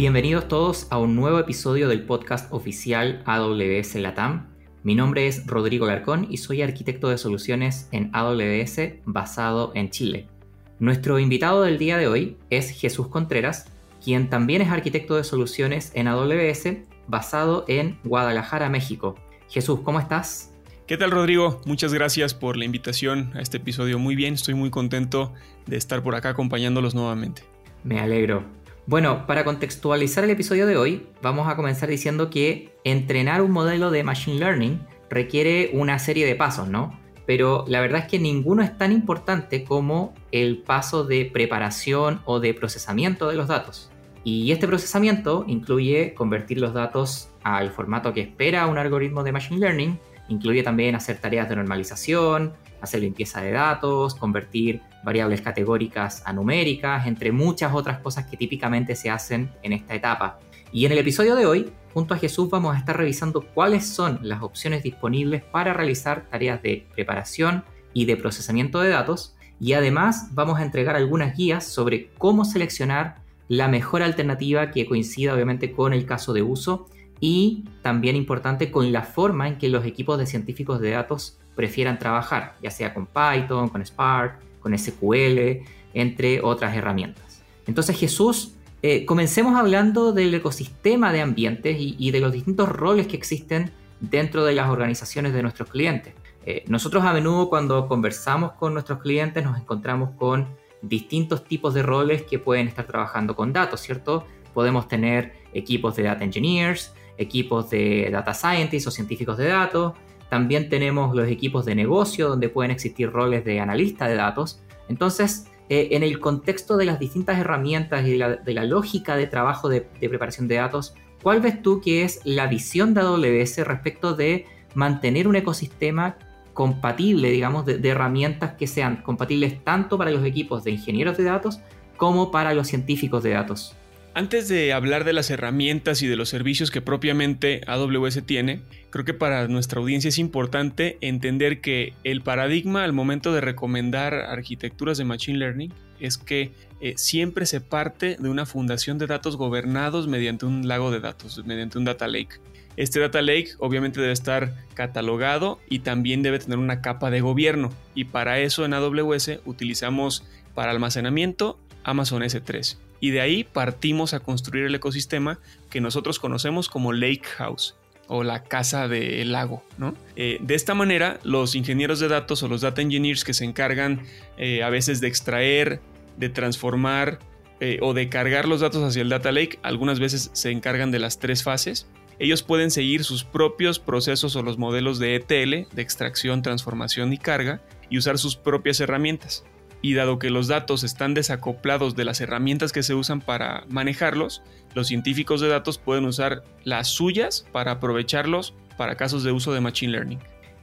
Bienvenidos todos a un nuevo episodio del podcast oficial AWS Latam. Mi nombre es Rodrigo Larcón y soy arquitecto de soluciones en AWS basado en Chile. Nuestro invitado del día de hoy es Jesús Contreras, quien también es arquitecto de soluciones en AWS basado en Guadalajara, México. Jesús, ¿cómo estás? ¿Qué tal Rodrigo? Muchas gracias por la invitación a este episodio. Muy bien, estoy muy contento de estar por acá acompañándolos nuevamente. Me alegro. Bueno, para contextualizar el episodio de hoy, vamos a comenzar diciendo que entrenar un modelo de Machine Learning requiere una serie de pasos, ¿no? Pero la verdad es que ninguno es tan importante como el paso de preparación o de procesamiento de los datos. Y este procesamiento incluye convertir los datos al formato que espera un algoritmo de Machine Learning, incluye también hacer tareas de normalización, hacer limpieza de datos, convertir variables categóricas a numéricas, entre muchas otras cosas que típicamente se hacen en esta etapa. Y en el episodio de hoy, junto a Jesús, vamos a estar revisando cuáles son las opciones disponibles para realizar tareas de preparación y de procesamiento de datos. Y además vamos a entregar algunas guías sobre cómo seleccionar la mejor alternativa que coincida obviamente con el caso de uso y también importante con la forma en que los equipos de científicos de datos prefieran trabajar, ya sea con Python, con Spark, con SQL, entre otras herramientas. Entonces Jesús, eh, comencemos hablando del ecosistema de ambientes y, de los distintos roles que existen dentro de las organizaciones de nuestros clientes. Eh, nosotros a menudo cuando conversamos con nuestros clientes nos encontramos con distintos tipos de roles que pueden estar trabajando con datos, ¿cierto? Podemos tener equipos de data engineers, equipos de data scientists o científicos de datos, también tenemos los equipos de negocio donde pueden existir roles de analista de datos. Entonces, eh, en el contexto de las distintas herramientas y de la, lógica de trabajo de, preparación de datos, ¿cuál ves tú que es la visión de AWS respecto de mantener un ecosistema compatible, digamos, de, de herramientas que sean compatibles tanto para los equipos de ingenieros de datos como para los científicos de datos? Antes de hablar de las herramientas y de los servicios que propiamente AWS tiene, creo que para nuestra audiencia es importante entender que el paradigma al momento de recomendar arquitecturas de Machine Learning es que eh, siempre se parte de una fundación de datos gobernados mediante un lago de datos, mediante un data lake. Este data lake obviamente debe estar catalogado y también debe tener una capa de gobierno y para eso en AWS utilizamos para almacenamiento Amazon S3 y de ahí partimos a construir el ecosistema que nosotros conocemos como Lake House o la casa del lago. Eh, de esta manera, los ingenieros de datos o los data engineers que se encargan eh, a veces de extraer, de transformar eh, o de cargar los datos hacia el data lake, algunas veces se encargan de las tres fases. Ellos pueden seguir sus propios procesos o los modelos de ETL, de extracción, transformación y carga, y usar sus propias herramientas y dado que los datos están desacoplados de las herramientas que se usan para manejarlos, los científicos de datos pueden usar las suyas para aprovecharlos para casos de uso de Machine Learning.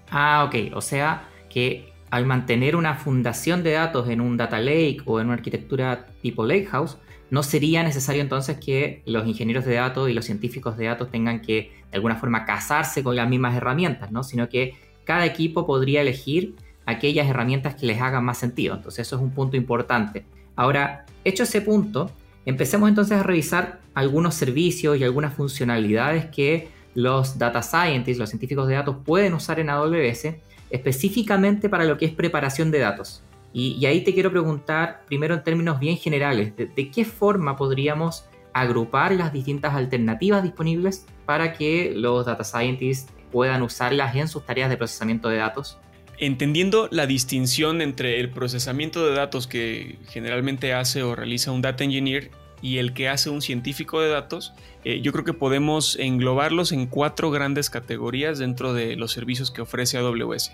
Ah, ok, o sea que al mantener una fundación de datos en un data lake o en una arquitectura tipo lakehouse, no sería necesario entonces que los ingenieros de datos y los científicos de datos tengan que de alguna forma casarse con las mismas herramientas, ¿no? sino que cada equipo podría elegir aquellas herramientas que les hagan más sentido. Entonces eso es un punto importante. Ahora, hecho ese punto, empecemos entonces a revisar algunos servicios y algunas funcionalidades que los data scientists, los científicos de datos pueden usar en AWS específicamente para lo que es preparación de datos. Y, ahí te quiero preguntar, primero en términos bien generales, de qué forma podríamos agrupar las distintas alternativas disponibles para que los data scientists puedan usarlas en sus tareas de procesamiento de datos entendiendo la distinción entre el procesamiento de datos que generalmente hace o realiza un data engineer y el que hace un científico de datos, eh, yo creo que podemos englobarlos en cuatro grandes categorías dentro de los servicios que ofrece AWS.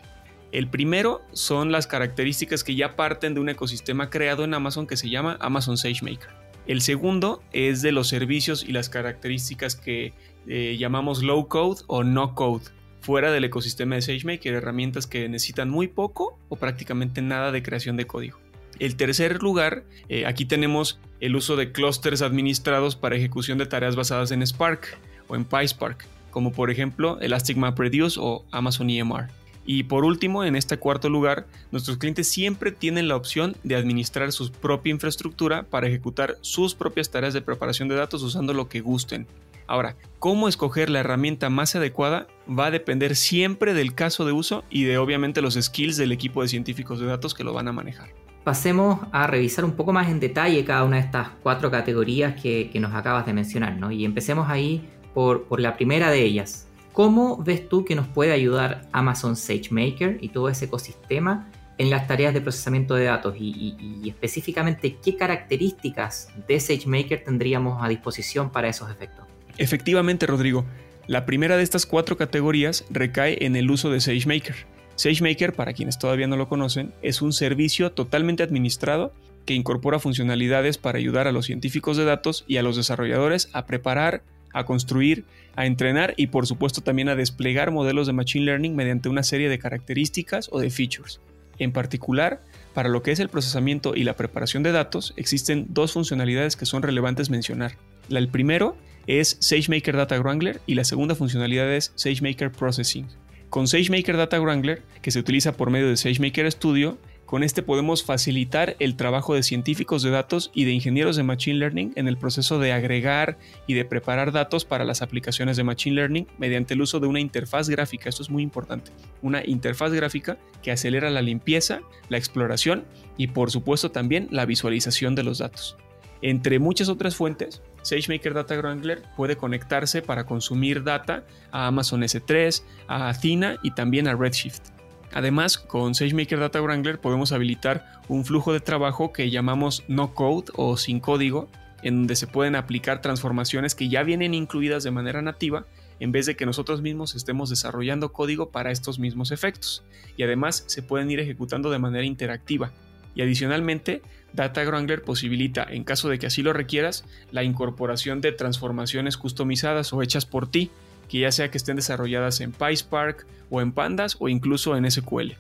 El primero son las características que ya parten de un ecosistema creado en Amazon que se llama Amazon SageMaker. El segundo es de los servicios y las características que eh, llamamos low code o no code fuera del ecosistema de SageMaker, herramientas que necesitan muy poco o prácticamente nada de creación de código. El tercer lugar, eh, aquí tenemos el uso de clústeres administrados para ejecución de tareas basadas en Spark o en PySpark, como por ejemplo Elastic MapReduce o Amazon EMR. Y por último, en este cuarto lugar, nuestros clientes siempre tienen la opción de administrar su propia infraestructura para ejecutar sus propias tareas de preparación de datos usando lo que gusten. Ahora, cómo escoger la herramienta más adecuada va a depender siempre del caso de uso y de obviamente los skills del equipo de científicos de datos que lo van a manejar. Pasemos a revisar un poco más en detalle cada una de estas cuatro categorías que, nos acabas de mencionar, ¿no? Y empecemos ahí por, por la primera de ellas, ¿Cómo ves tú que nos puede ayudar Amazon SageMaker y todo ese ecosistema en las tareas de procesamiento de datos? Y, específicamente, ¿qué características de SageMaker tendríamos a disposición para esos efectos? Efectivamente, Rodrigo. La primera de estas cuatro categorías recae en el uso de SageMaker. SageMaker, para quienes todavía no lo conocen, es un servicio totalmente administrado que incorpora funcionalidades para ayudar a los científicos de datos y a los desarrolladores a preparar, a construir, a entrenar y por supuesto también a desplegar modelos de Machine Learning mediante una serie de características o de features. En particular, para lo que es el procesamiento y la preparación de datos, existen dos funcionalidades que son relevantes mencionar. La, el primero es SageMaker Data Wrangler y la segunda funcionalidad es SageMaker Processing. Con SageMaker Data Wrangler, que se utiliza por medio de SageMaker Studio, con este podemos facilitar el trabajo de científicos de datos y de ingenieros de Machine Learning en el proceso de agregar y de preparar datos para las aplicaciones de Machine Learning mediante el uso de una interfaz gráfica. Esto es muy importante. Una interfaz gráfica que acelera la limpieza, la exploración y por supuesto también la visualización de los datos. Entre muchas otras fuentes, SageMaker Data Wrangler puede conectarse para consumir data a Amazon S3, a Athena y también a Redshift. Además, con SageMaker Data Wrangler podemos habilitar un flujo de trabajo que llamamos no code o sin código, en donde se pueden aplicar transformaciones que ya vienen incluidas de manera nativa en vez de que nosotros mismos estemos desarrollando código para estos mismos efectos. Y además se pueden ir ejecutando de manera interactiva. Y adicionalmente, Data Wrangler posibilita, en caso de que así lo requieras, la incorporación de transformaciones customizadas o hechas por ti, que ya sea que estén desarrolladas en PySpark o en Pandas o incluso en SQL.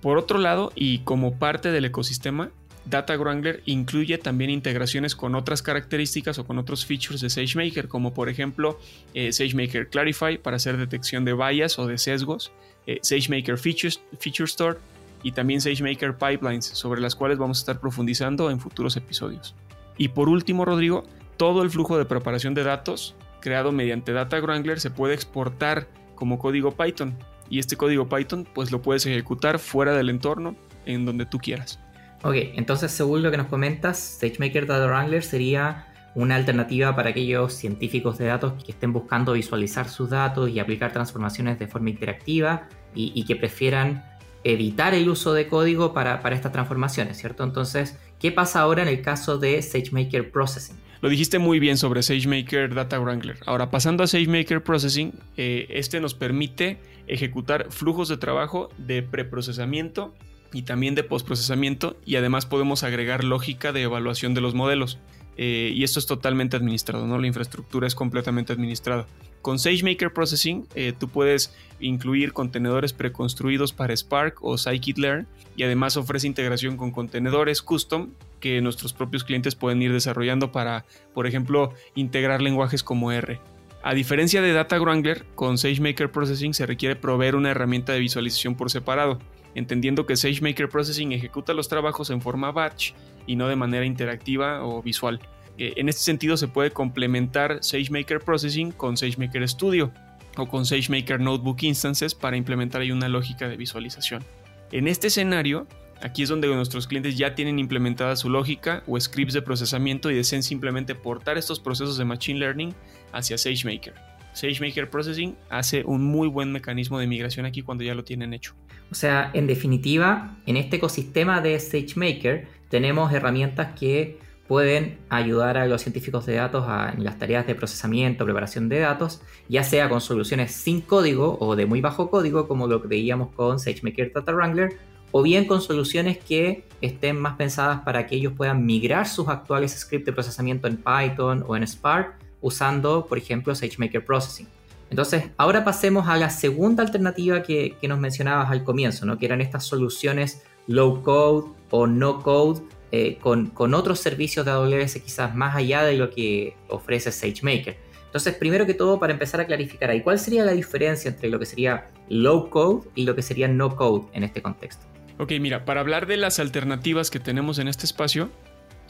Por otro lado, y como parte del ecosistema, Data Wrangler incluye también integraciones con otras características o con otros features de SageMaker, como por ejemplo eh, SageMaker Clarify para hacer detección de bias o de sesgos, eh, SageMaker Feature Store y también SageMaker Pipelines, sobre las cuales vamos a estar profundizando en futuros episodios. Y por último, Rodrigo, todo el flujo de preparación de datos creado mediante Data Wrangler se puede exportar como código Python y este código Python pues lo puedes ejecutar fuera del entorno en donde tú quieras. Ok, entonces según lo que nos comentas, SageMaker Data Wrangler sería una alternativa para aquellos científicos de datos que estén buscando visualizar sus datos y aplicar transformaciones de forma interactiva y, que prefieran evitar el uso de código para, para estas transformaciones, ¿cierto? Entonces, ¿qué pasa ahora en el caso de SageMaker Processing? Lo dijiste muy bien sobre SageMaker Data Wrangler. Ahora, pasando a SageMaker Processing, eh, este nos permite ejecutar flujos de trabajo de preprocesamiento y también de postprocesamiento y además podemos agregar lógica de evaluación de los modelos. Eh, y esto es totalmente administrado, ¿no? La infraestructura es completamente administrada. Con SageMaker Processing, eh, tú puedes incluir contenedores preconstruidos para Spark o Scikit-learn y además ofrece integración con contenedores custom que nuestros propios clientes pueden ir desarrollando para, por ejemplo, integrar lenguajes como R. A diferencia de Data Wrangler, con SageMaker Processing se requiere proveer una herramienta de visualización por separado, entendiendo que SageMaker Processing ejecuta los trabajos en forma batch y no de manera interactiva o visual. Eh, en este sentido se puede complementar SageMaker Processing con SageMaker Studio o con SageMaker Notebook Instances para implementar ahí una lógica de visualización. En este escenario, aquí es donde nuestros clientes ya tienen implementada su lógica o scripts de procesamiento y desean simplemente portar estos procesos de Machine Learning hacia SageMaker. SageMaker Processing hace un muy buen mecanismo de migración aquí cuando ya lo tienen hecho. O sea, en definitiva, en este ecosistema de SageMaker tenemos herramientas que pueden ayudar a los científicos de datos en las tareas de procesamiento, preparación de datos, ya sea con soluciones sin código o de muy bajo código, como lo que veíamos con SageMaker Data Wrangler, o bien con soluciones que estén más pensadas para que ellos puedan migrar sus actuales scripts de procesamiento en Python o en Spark usando, por ejemplo, SageMaker Processing. Entonces, ahora pasemos a la segunda alternativa que, que nos mencionabas al comienzo, ¿no? que eran estas soluciones low code o no code eh, con, otros servicios de AWS quizás más allá de lo que ofrece SageMaker. Entonces, primero que todo, para empezar a clarificar ¿cuál sería la diferencia entre lo que sería low code y lo que sería no code en este contexto? Ok, mira, para hablar de las alternativas que tenemos en este espacio,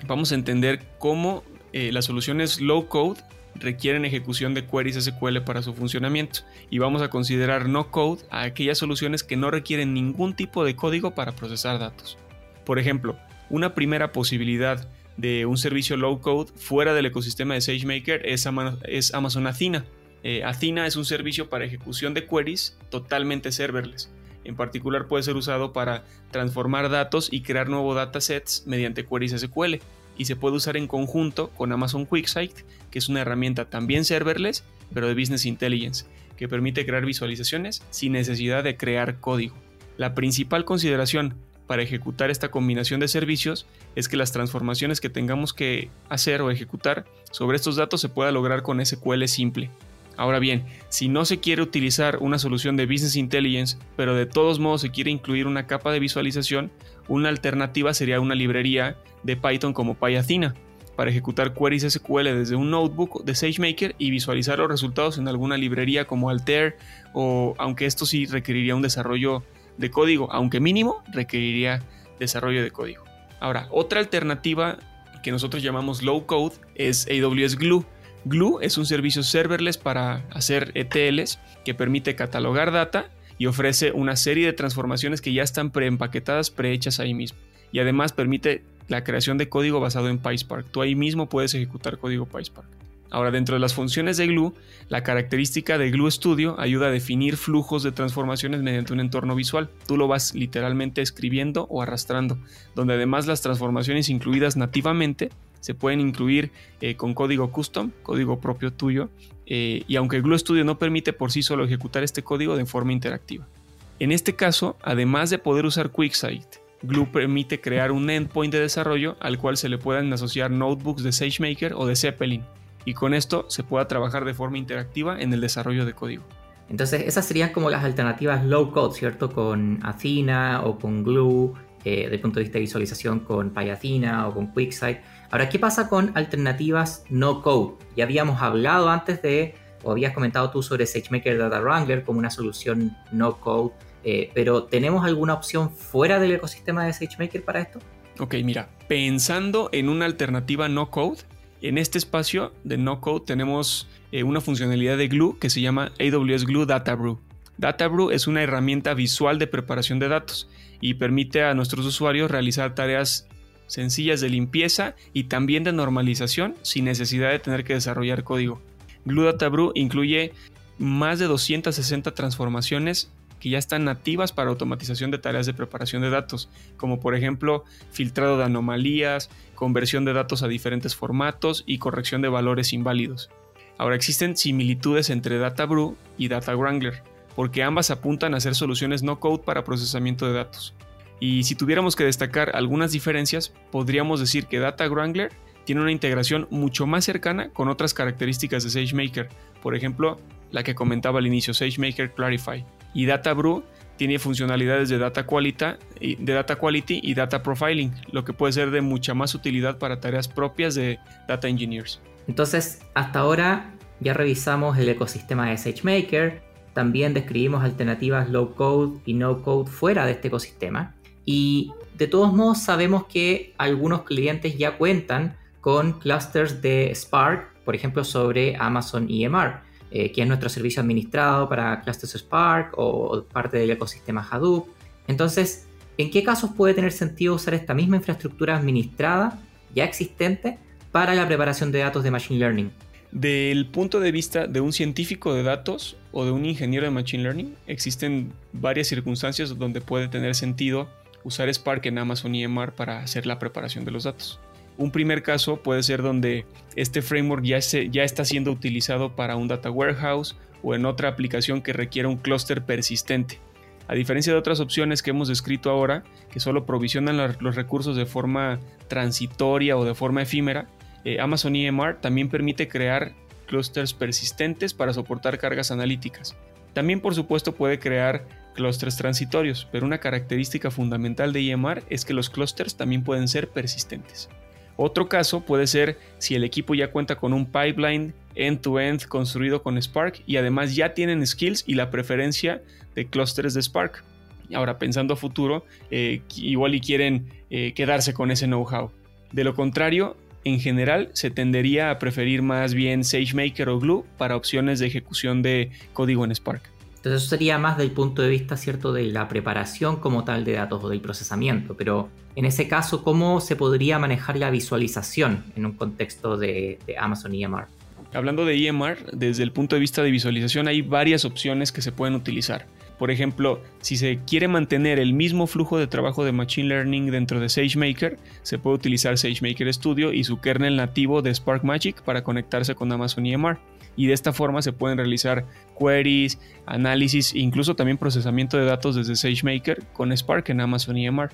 vamos a entender cómo eh, las soluciones low code requieren ejecución de queries SQL para su funcionamiento y vamos a considerar no code a aquellas soluciones que no requieren ningún tipo de código para procesar datos. Por ejemplo, una primera posibilidad de un servicio low code fuera del ecosistema de SageMaker es, Amazon Athena. Eh, Athena es un servicio para ejecución de queries totalmente serverless. En particular puede ser usado para transformar datos y crear nuevos datasets mediante queries SQL y se puede usar en conjunto con Amazon QuickSight, que es una herramienta también serverless, pero de Business Intelligence, que permite crear visualizaciones sin necesidad de crear código. La principal consideración para ejecutar esta combinación de servicios es que las transformaciones que tengamos que hacer o ejecutar sobre estos datos se pueda lograr con SQL simple. Ahora bien, si no se quiere utilizar una solución de Business Intelligence, pero de todos modos se quiere incluir una capa de visualización, una alternativa sería una librería de Python como PyAthena para ejecutar queries SQL desde un notebook de SageMaker y visualizar los resultados en alguna librería como Altair o aunque esto sí requeriría un desarrollo de código, aunque mínimo requeriría desarrollo de código. Ahora, otra alternativa que nosotros llamamos low code es AWS Glue. Glue es un servicio serverless para hacer ETLs que permite catalogar data y ofrece una serie de transformaciones que ya están preempaquetadas, prehechas ahí mismo. Y además permite la creación de código basado en PySpark. Tú ahí mismo puedes ejecutar código PySpark. Ahora, dentro de las funciones de Glue, la característica de Glue Studio ayuda a definir flujos de transformaciones mediante un entorno visual. Tú lo vas literalmente escribiendo o arrastrando, donde además las transformaciones incluidas nativamente se pueden incluir eh, con código custom, código propio tuyo, eh, y aunque Glue Studio no permite por sí solo ejecutar este código de forma interactiva. En este caso, además de poder usar QuickSight Glue permite crear un endpoint de desarrollo al cual se le puedan asociar notebooks de SageMaker o de Zeppelin, y con esto se pueda trabajar de forma interactiva en el desarrollo de código. Entonces, esas serían como las alternativas low code, ¿cierto? Con Athena o con Glue, eh, desde el punto de vista de visualización con PyAthena o con QuickSight. Ahora, ¿qué pasa con alternativas no code? Ya habíamos hablado antes de, o habías comentado tú sobre SageMaker Data Wrangler como una solución no code eh, pero ¿tenemos alguna opción fuera del ecosistema de SageMaker para esto? Ok, mira, pensando en una alternativa no code, en este espacio de no code tenemos eh, una funcionalidad de Glue que se llama AWS Glue Data Brew. Data Brew es una herramienta visual de preparación de datos y permite a nuestros usuarios realizar tareas sencillas de limpieza y también de normalización sin necesidad de tener que desarrollar código. Glue Data Brew incluye más de 260 transformaciones que ya están nativas para automatización de tareas de preparación de datos, como por ejemplo filtrado de anomalías, conversión de datos a diferentes formatos y corrección de valores inválidos. Ahora existen similitudes entre DataBrew y Data Wrangler, porque ambas apuntan a ser soluciones no code para procesamiento de datos. Y si tuviéramos que destacar algunas diferencias, podríamos decir que Data Wrangler tiene una integración mucho más cercana con otras características de SageMaker, por ejemplo, la que comentaba al inicio, SageMaker Clarify, y DataBrew tiene funcionalidades de data, quality, de data quality y data profiling, lo que puede ser de mucha más utilidad para tareas propias de data engineers. Entonces, hasta ahora ya revisamos el ecosistema de SageMaker, también describimos alternativas low code y no code fuera de este ecosistema y de todos modos sabemos que algunos clientes ya cuentan con clusters de Spark, por ejemplo, sobre Amazon EMR. Eh, que es nuestro servicio administrado para Clusters Spark o parte del ecosistema Hadoop. Entonces, ¿en qué casos puede tener sentido usar esta misma infraestructura administrada ya existente para la preparación de datos de Machine Learning? Del punto de vista de un científico de datos o de un ingeniero de Machine Learning, existen varias circunstancias donde puede tener sentido usar Spark en Amazon EMR para hacer la preparación de los datos. Un primer caso puede ser donde este framework ya, está siendo utilizado para un data warehouse o en otra aplicación que requiera un clúster persistente. A diferencia de otras opciones que hemos descrito ahora, que solo provisionan los recursos de forma transitoria o de forma efímera, eh, Amazon EMR también permite crear clústeres persistentes para soportar cargas analíticas. También por supuesto puede crear clústeres transitorios, pero una característica fundamental de EMR es que los clústeres también pueden ser persistentes. Otro caso puede ser si el equipo ya cuenta con un pipeline end-to-end construido con Spark y además ya tienen skills y la preferencia de clústeres de Spark. Ahora, pensando a futuro, eh, igual y quieren eh, quedarse con ese know-how. De lo contrario, en general se tendería a preferir más bien SageMaker o Glue para opciones de ejecución de código en Spark. Entonces eso sería más del punto de vista cierto de la preparación como tal de datos o del procesamiento, pero en ese caso, ¿cómo se podría manejar la visualización en un contexto de, de Amazon EMR? Hablando de EMR, desde el punto de vista de visualización hay varias opciones que se pueden utilizar. Por ejemplo, si se quiere mantener el mismo flujo de trabajo de Machine Learning dentro de SageMaker, se puede utilizar SageMaker Studio y su kernel nativo de Spark Magic para conectarse con Amazon EMR. Y de esta forma se pueden realizar queries, análisis incluso también procesamiento de datos desde SageMaker con Spark en Amazon EMR.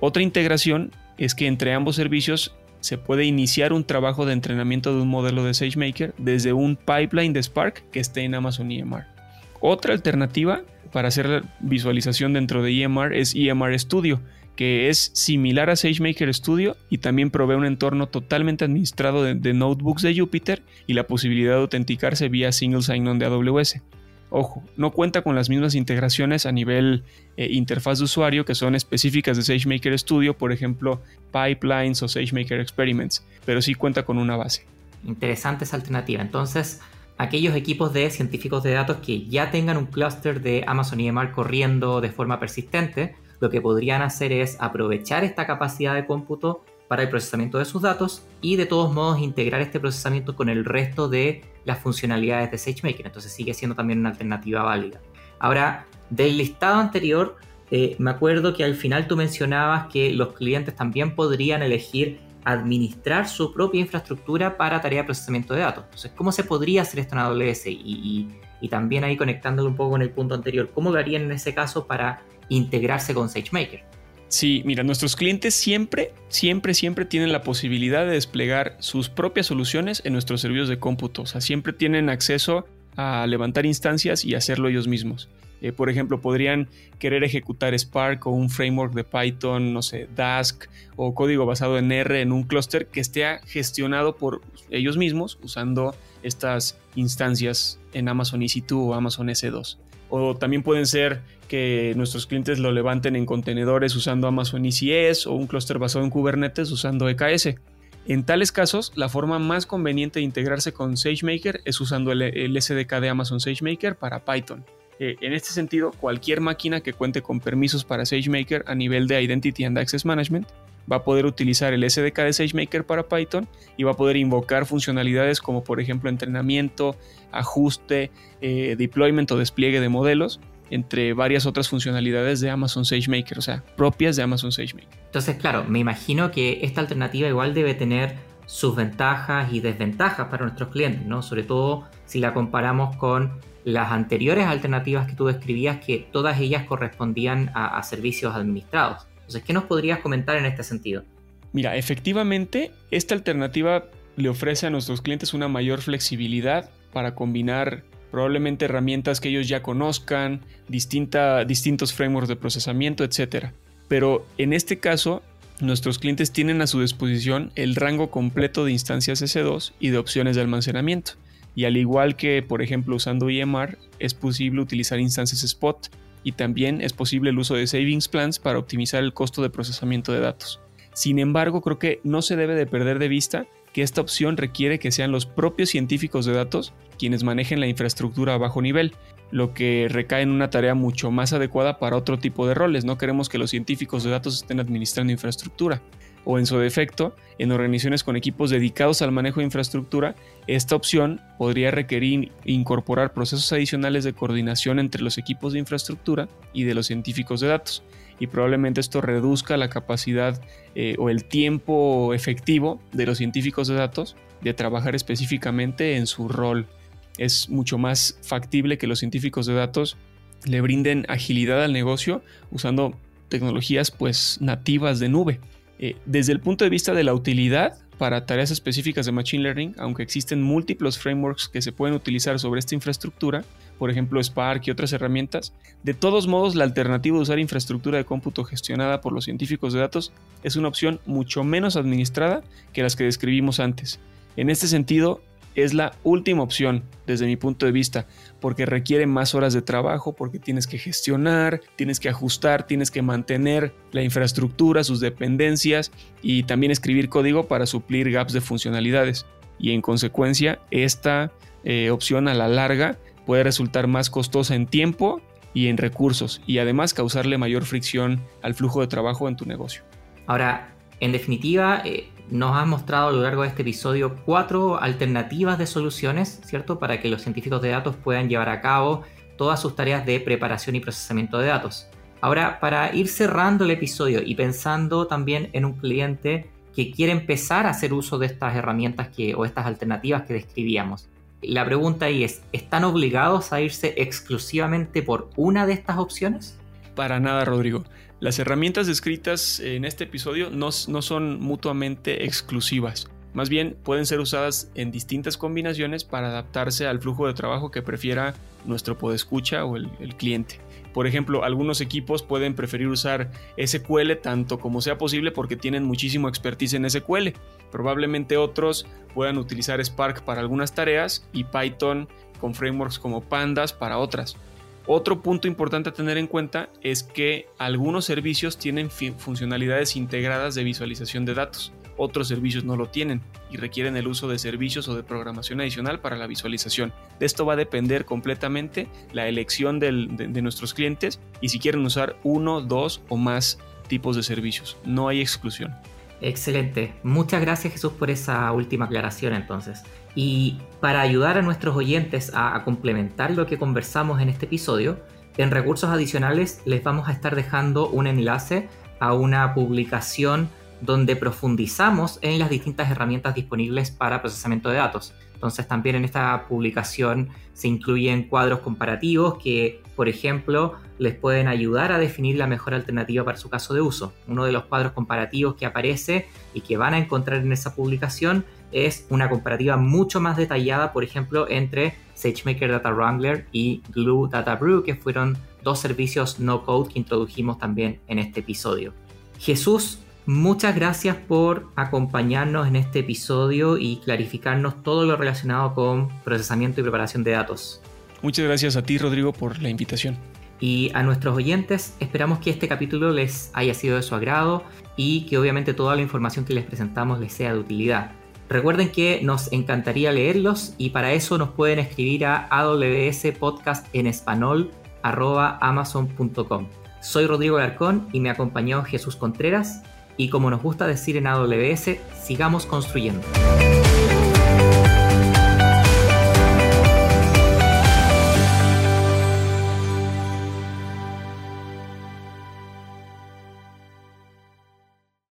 Otra integración es que entre ambos servicios se puede iniciar un trabajo de entrenamiento de un modelo de SageMaker desde un pipeline de Spark que esté en Amazon EMR. Otra alternativa para hacer la visualización dentro de EMR es EMR Studio, que es similar a SageMaker Studio y también provee un entorno totalmente administrado de, notebooks de Jupyter y la posibilidad de autenticarse vía Single Sign-On de AWS. Ojo, no cuenta con las mismas integraciones a nivel eh, interfaz de usuario que son específicas de SageMaker Studio, por ejemplo, pipelines o SageMaker Experiments, pero sí cuenta con una base. Interesante esa alternativa. Entonces, aquellos equipos de científicos de datos que ya tengan un clúster de Amazon EMR corriendo de forma persistente, lo que podrían hacer es aprovechar esta capacidad de cómputo para el procesamiento de sus datos y de todos modos integrar este procesamiento con el resto de las funcionalidades de SageMaker. Entonces sigue siendo también una alternativa válida. Ahora, del listado anterior, eh, me acuerdo que al final tú mencionabas que los clientes también podrían elegir administrar su propia infraestructura para tarea de procesamiento de datos. Entonces, ¿cómo se podría hacer esto en AWS? Y, también ahí conectándolo un poco con el punto anterior, ¿cómo lo harían en ese caso para integrarse con SageMaker? Sí, mira, nuestros clientes siempre, siempre, siempre tienen la posibilidad de desplegar sus propias soluciones en nuestros servicios de cómputo. O sea, siempre tienen acceso a levantar instancias y hacerlo ellos mismos. Eh, por ejemplo, podrían querer ejecutar Spark o un framework de Python, no sé, Dask o código basado en R en un clúster que esté gestionado por ellos mismos usando estas instancias en Amazon EC2 o Amazon S2. O también pueden ser que nuestros clientes lo levanten en contenedores usando Amazon ECS o un clúster basado en Kubernetes usando EKS. En tales casos, la forma más conveniente de integrarse con SageMaker es usando el SDK de Amazon SageMaker para Python. Eh, en este sentido, cualquier máquina que cuente con permisos para SageMaker a nivel de Identity and Access Management va a poder utilizar el SDK de SageMaker para Python y va a poder invocar funcionalidades como por ejemplo entrenamiento, ajuste, eh, deployment o despliegue de modelos, entre varias otras funcionalidades de Amazon SageMaker, o sea, propias de Amazon SageMaker. Entonces, claro, me imagino que esta alternativa igual debe tener sus ventajas y desventajas para nuestros clientes, ¿no? Sobre todo si la comparamos con las anteriores alternativas que tú describías, que todas ellas correspondían a, servicios administrados. Entonces, ¿qué nos podrías comentar en este sentido? Mira, efectivamente, esta alternativa le ofrece a nuestros clientes una mayor flexibilidad para combinar probablemente herramientas que ellos ya conozcan, distintos frameworks de procesamiento, etc. Pero en este caso, nuestros clientes tienen a su disposición el rango completo de instancias S2 y de opciones de almacenamiento. Y al igual que, por ejemplo, usando EMR, es posible utilizar instancias Spot y también es posible el uso de Savings Plans para optimizar el costo de procesamiento de datos. Sin embargo, creo que no se debe de perder de vista que esta opción requiere que sean los propios científicos de datos quienes manejen la infraestructura a bajo nivel, lo que recae en una tarea mucho más adecuada para otro tipo de roles. No queremos que los científicos de datos estén administrando infraestructura o en su defecto, en organizaciones con equipos dedicados al manejo de infraestructura, esta opción podría requerir incorporar procesos adicionales de coordinación entre los equipos de infraestructura y de los científicos de datos. Y probablemente esto reduzca la capacidad eh, o el tiempo efectivo de los científicos de datos de trabajar específicamente en su rol. Es mucho más factible que los científicos de datos le brinden agilidad al negocio usando tecnologías pues nativas de nube. Eh, desde el punto de vista de la utilidad para tareas específicas de Machine Learning, aunque existen múltiples frameworks que se pueden utilizar sobre esta infraestructura, por ejemplo Spark y otras herramientas, de todos modos la alternativa de usar infraestructura de cómputo gestionada por los científicos de datos es una opción mucho menos administrada que las que describimos antes. En este sentido, es la última opción desde mi punto de vista, porque requiere más horas de trabajo, porque tienes que gestionar, tienes que ajustar, tienes que mantener la infraestructura, sus dependencias y también escribir código para suplir gaps de funcionalidades. Y en consecuencia, esta eh, opción a la larga puede resultar más costosa en tiempo y en recursos y además causarle mayor fricción al flujo de trabajo en tu negocio. Ahora, en definitiva, eh, nos has mostrado a lo largo de este episodio cuatro alternativas de soluciones, ¿cierto? Para que los científicos de datos puedan llevar a cabo todas sus tareas de preparación y procesamiento de datos. Ahora, para ir cerrando el episodio y pensando también en un cliente que quiere empezar a hacer uso de estas herramientas o estas alternativas que describíamos, la pregunta ahí es, ¿están obligados a irse exclusivamente por una de estas opciones? Para nada, Rodrigo. Las herramientas descritas en este episodio no, son mutuamente exclusivas. Más bien pueden ser usadas en distintas combinaciones para adaptarse al flujo de trabajo que prefiera nuestro podescucha o el, el, cliente. Por ejemplo, algunos equipos pueden preferir usar SQL tanto como sea posible porque tienen muchísimo expertise en SQL. Probablemente otros puedan utilizar Spark para algunas tareas y Python con frameworks como Pandas para otras. Otro punto importante a tener en cuenta es que algunos servicios tienen funcionalidades integradas de visualización de datos, otros servicios no lo tienen y requieren el uso de servicios o de programación adicional para la visualización. De esto va a depender completamente la elección de, nuestros clientes y si quieren usar uno, dos o más tipos de servicios. No hay exclusión. Excelente. Muchas gracias Jesús por esa última aclaración entonces. Y para ayudar a nuestros oyentes a, complementar lo que conversamos en este episodio, en recursos adicionales les vamos a estar dejando un enlace a una publicación donde profundizamos en las distintas herramientas disponibles para procesamiento de datos. Entonces también en esta publicación se incluyen cuadros comparativos que, por ejemplo, les pueden ayudar a definir la mejor alternativa para su caso de uso. Uno de los cuadros comparativos que aparece y que van a encontrar en esa publicación es una comparativa mucho más detallada, por ejemplo, entre SageMaker Data Wrangler y Glue Data Brew, que fueron dos servicios no code que introdujimos también en este episodio. Jesús, Muchas gracias por acompañarnos en este episodio y clarificarnos todo lo relacionado con procesamiento y preparación de datos. Muchas gracias a ti, Rodrigo, por la invitación. Y a nuestros oyentes, esperamos que este capítulo les haya sido de su agrado y que obviamente toda la información que les presentamos les sea de utilidad. Recuerden que nos encantaría leerlos y para eso nos pueden escribir a podcast en español amazon.com. Soy Rodrigo Larcón y me acompañó Jesús Contreras y como nos gusta decir en AWS, sigamos construyendo.